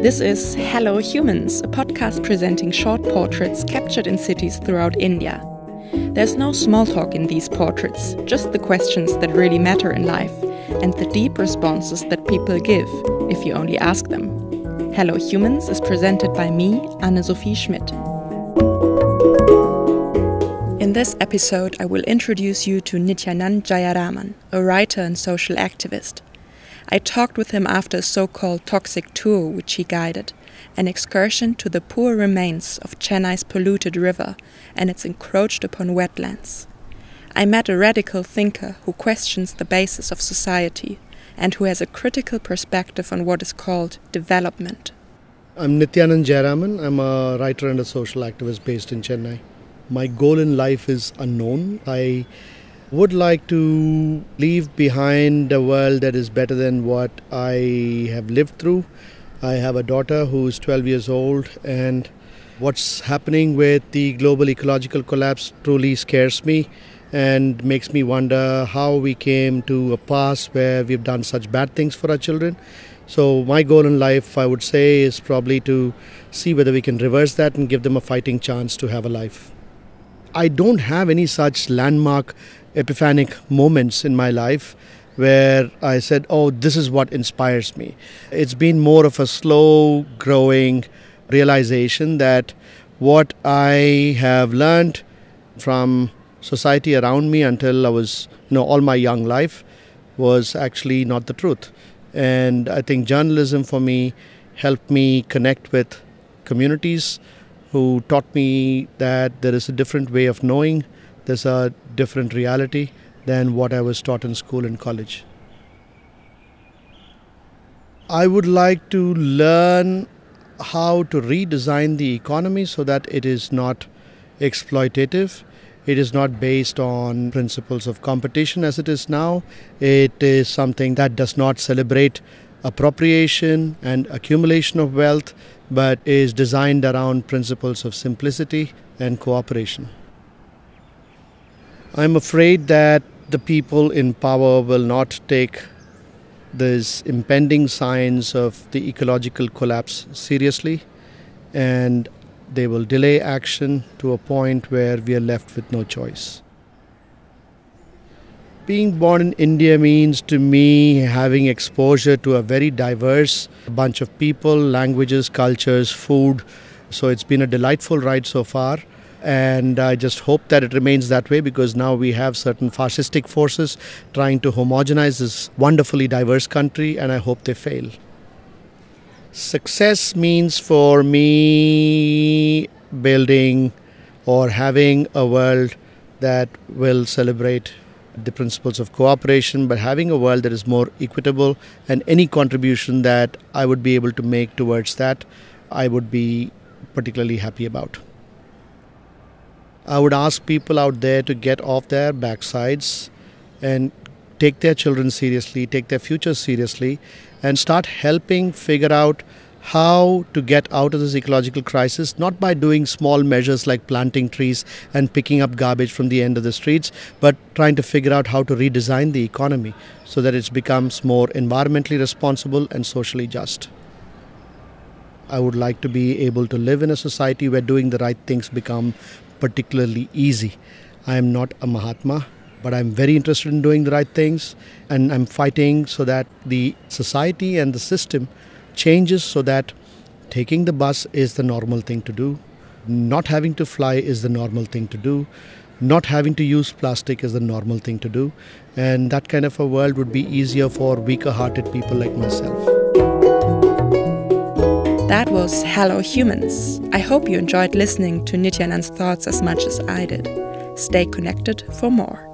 This is Hello Humans, a podcast presenting short portraits captured in cities throughout India. There's no small talk in these portraits, just the questions that really matter in life and the deep responses that people give if you only ask them. Hello Humans is presented by me, Anne Sophie Schmidt. In this episode, I will introduce you to Nityanand Jayaraman, a writer and social activist. I talked with him after a so called toxic tour which he guided, an excursion to the poor remains of Chennai's polluted river and its encroached upon wetlands. I met a radical thinker who questions the basis of society and who has a critical perspective on what is called development. I'm Nityanand Jayaraman. I'm a writer and a social activist based in Chennai. My goal in life is unknown. I would like to leave behind a world that is better than what I have lived through. I have a daughter who is 12 years old, and what's happening with the global ecological collapse truly scares me and makes me wonder how we came to a past where we've done such bad things for our children. So, my goal in life, I would say, is probably to see whether we can reverse that and give them a fighting chance to have a life. I don't have any such landmark epiphanic moments in my life where I said, oh, this is what inspires me. It's been more of a slow growing realization that what I have learned from society around me until I was, you know, all my young life was actually not the truth. And I think journalism for me helped me connect with communities who taught me that there is a different way of knowing there's a different reality than what I was taught in school and college. I would like to learn how to redesign the economy so that it is not exploitative. It is not based on principles of competition as it is now. It is something that does not celebrate appropriation and accumulation of wealth, but is designed around principles of simplicity and cooperation. I'm afraid that the people in power will not take these impending signs of the ecological collapse seriously and they will delay action to a point where we are left with no choice. Being born in India means to me having exposure to a very diverse bunch of people, languages, cultures, food. So it's been a delightful ride so far. And I just hope that it remains that way because now we have certain fascistic forces trying to homogenize this wonderfully diverse country, and I hope they fail. Success means for me building or having a world that will celebrate the principles of cooperation, but having a world that is more equitable, and any contribution that I would be able to make towards that, I would be particularly happy about. I would ask people out there to get off their backsides and take their children seriously, take their future seriously, and start helping figure out how to get out of this ecological crisis, not by doing small measures like planting trees and picking up garbage from the end of the streets, but trying to figure out how to redesign the economy so that it becomes more environmentally responsible and socially just. I would like to be able to live in a society where doing the right things become particularly easy. I am not a Mahatma, but I'm very interested in doing the right things and I'm fighting so that the society and the system changes so that taking the bus is the normal thing to do, not having to fly is the normal thing to do, not having to use plastic is the normal thing to do, and that kind of a world would be easier for weaker hearted people like myself. That was Hello Humans. I hope you enjoyed listening to Nityanand's thoughts as much as I did. Stay connected for more.